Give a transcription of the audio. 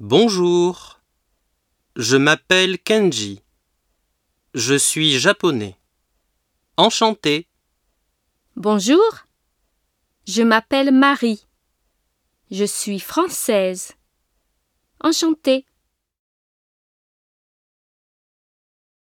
Bonjour, je m'appelle Kenji. Je suis japonais. Enchanté. Bonjour, je m'appelle Marie. Je suis française. Enchantée.